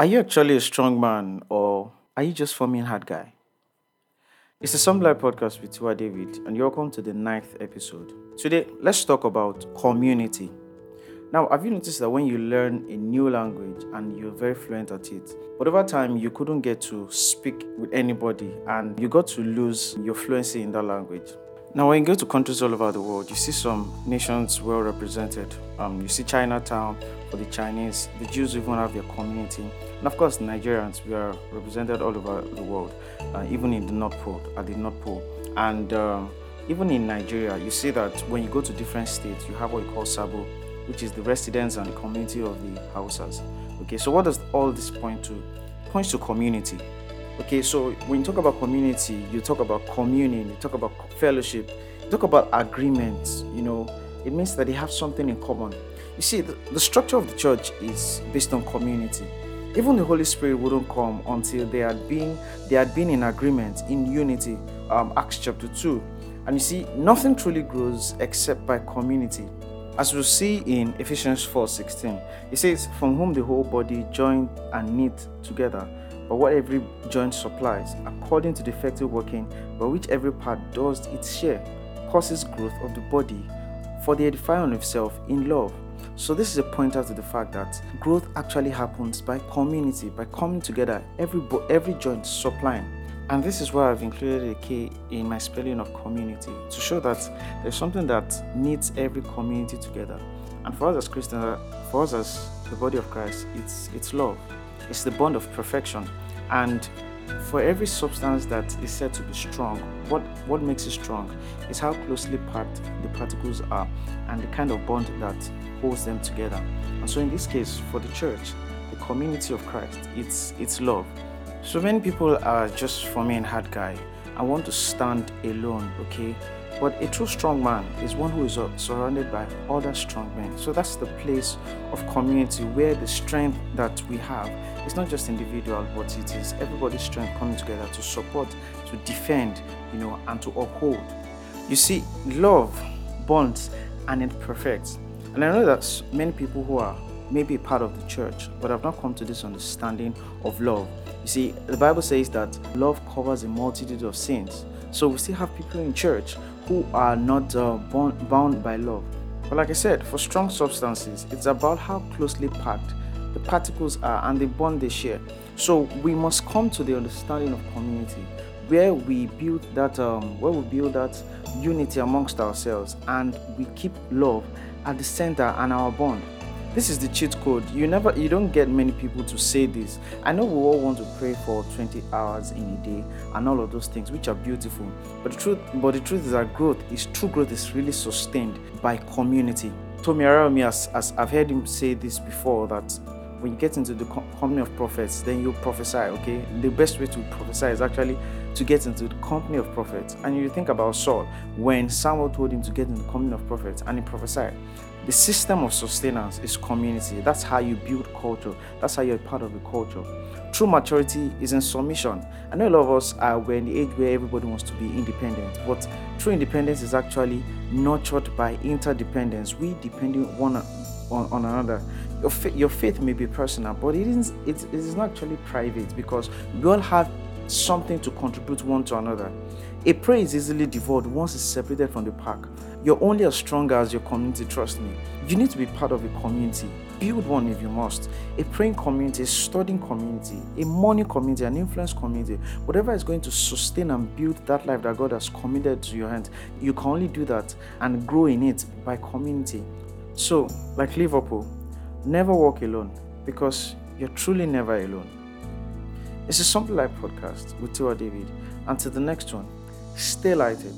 Are you actually a strong man or are you just a forming hard guy? It's the Some podcast with Tua David, and welcome to the ninth episode. Today, let's talk about community. Now, have you noticed that when you learn a new language and you're very fluent at it, but over time you couldn't get to speak with anybody and you got to lose your fluency in that language? Now, when you go to countries all over the world, you see some nations well represented. Um, you see Chinatown for the Chinese, the Jews even have their community, and of course, Nigerians we are represented all over the world, uh, even in the North Pole, at the North Pole, and um, even in Nigeria, you see that when you go to different states, you have what you call Sabo, which is the residents and the community of the Hausas. Okay, so what does all this point to? Points to community. Okay, so when you talk about community, you talk about communion, you talk about fellowship, you talk about agreements, you know, it means that they have something in common. You see, the, the structure of the church is based on community. Even the Holy Spirit wouldn't come until they had been they had been in agreement, in unity. Um, Acts chapter 2. And you see, nothing truly grows except by community. As we see in Ephesians 4:16, it says, From whom the whole body joined and knit together but what every joint supplies, according to the effective working by which every part does its share, causes growth of the body for the edifying of itself in love. So this is a pointer to the fact that growth actually happens by community, by coming together, every every joint supplying. And this is why I've included a K in my spelling of community to show that there's something that needs every community together. And for us as Christians, for us as the body of Christ, it's it's love. It's the bond of perfection. And for every substance that is said to be strong, what, what makes it strong is how closely packed the particles are and the kind of bond that holds them together. And so in this case, for the church, the community of Christ, it's it's love. So many people are just forming hard guy. I want to stand alone, okay? But a true strong man is one who is surrounded by other strong men. So that's the place of community where the strength that we have is not just individual, but it is everybody's strength coming together to support, to defend, you know, and to uphold. You see, love bonds and it perfects. And I know that many people who are maybe part of the church, but have not come to this understanding of love. You see, the Bible says that love covers a multitude of sins. So we still have people in church who are not uh, bound, by love. But like I said, for strong substances, it's about how closely packed the particles are and the bond they share. So we must come to the understanding of community where we build that um, where we build that unity amongst ourselves and we keep love at the center and our bond this is the cheat code. You never you don't get many people to say this. I know we all want to pray for 20 hours in a day and all of those things which are beautiful. But the truth but the truth is that growth is true growth is really sustained by community. Tomi Arayomi, as, as I've heard him say this before, that when you get into the company of prophets, then you prophesy, okay? The best way to prophesy is actually to get into the company of prophets. And you think about Saul, when Samuel told him to get into the company of prophets and he prophesied, the system of sustenance is community. That's how you build culture. That's how you're part of a culture. True maturity is in submission. I know a lot of us are we're in the age where everybody wants to be independent, but true independence is actually nurtured by interdependence. We depending one on, on another. Your faith, your faith may be personal, but it is it, it is not actually private because we all have something to contribute one to another. A prey is easily devoured once it's separated from the pack. You're only as strong as your community, trust me. You need to be part of a community. Build one if you must. A praying community, a studying community, a money community, an influence community, whatever is going to sustain and build that life that God has committed to your hands, you can only do that and grow in it by community. So, like Liverpool, never walk alone because you're truly never alone. It's a Something Like podcast with Tua David. Until the next one, stay lighted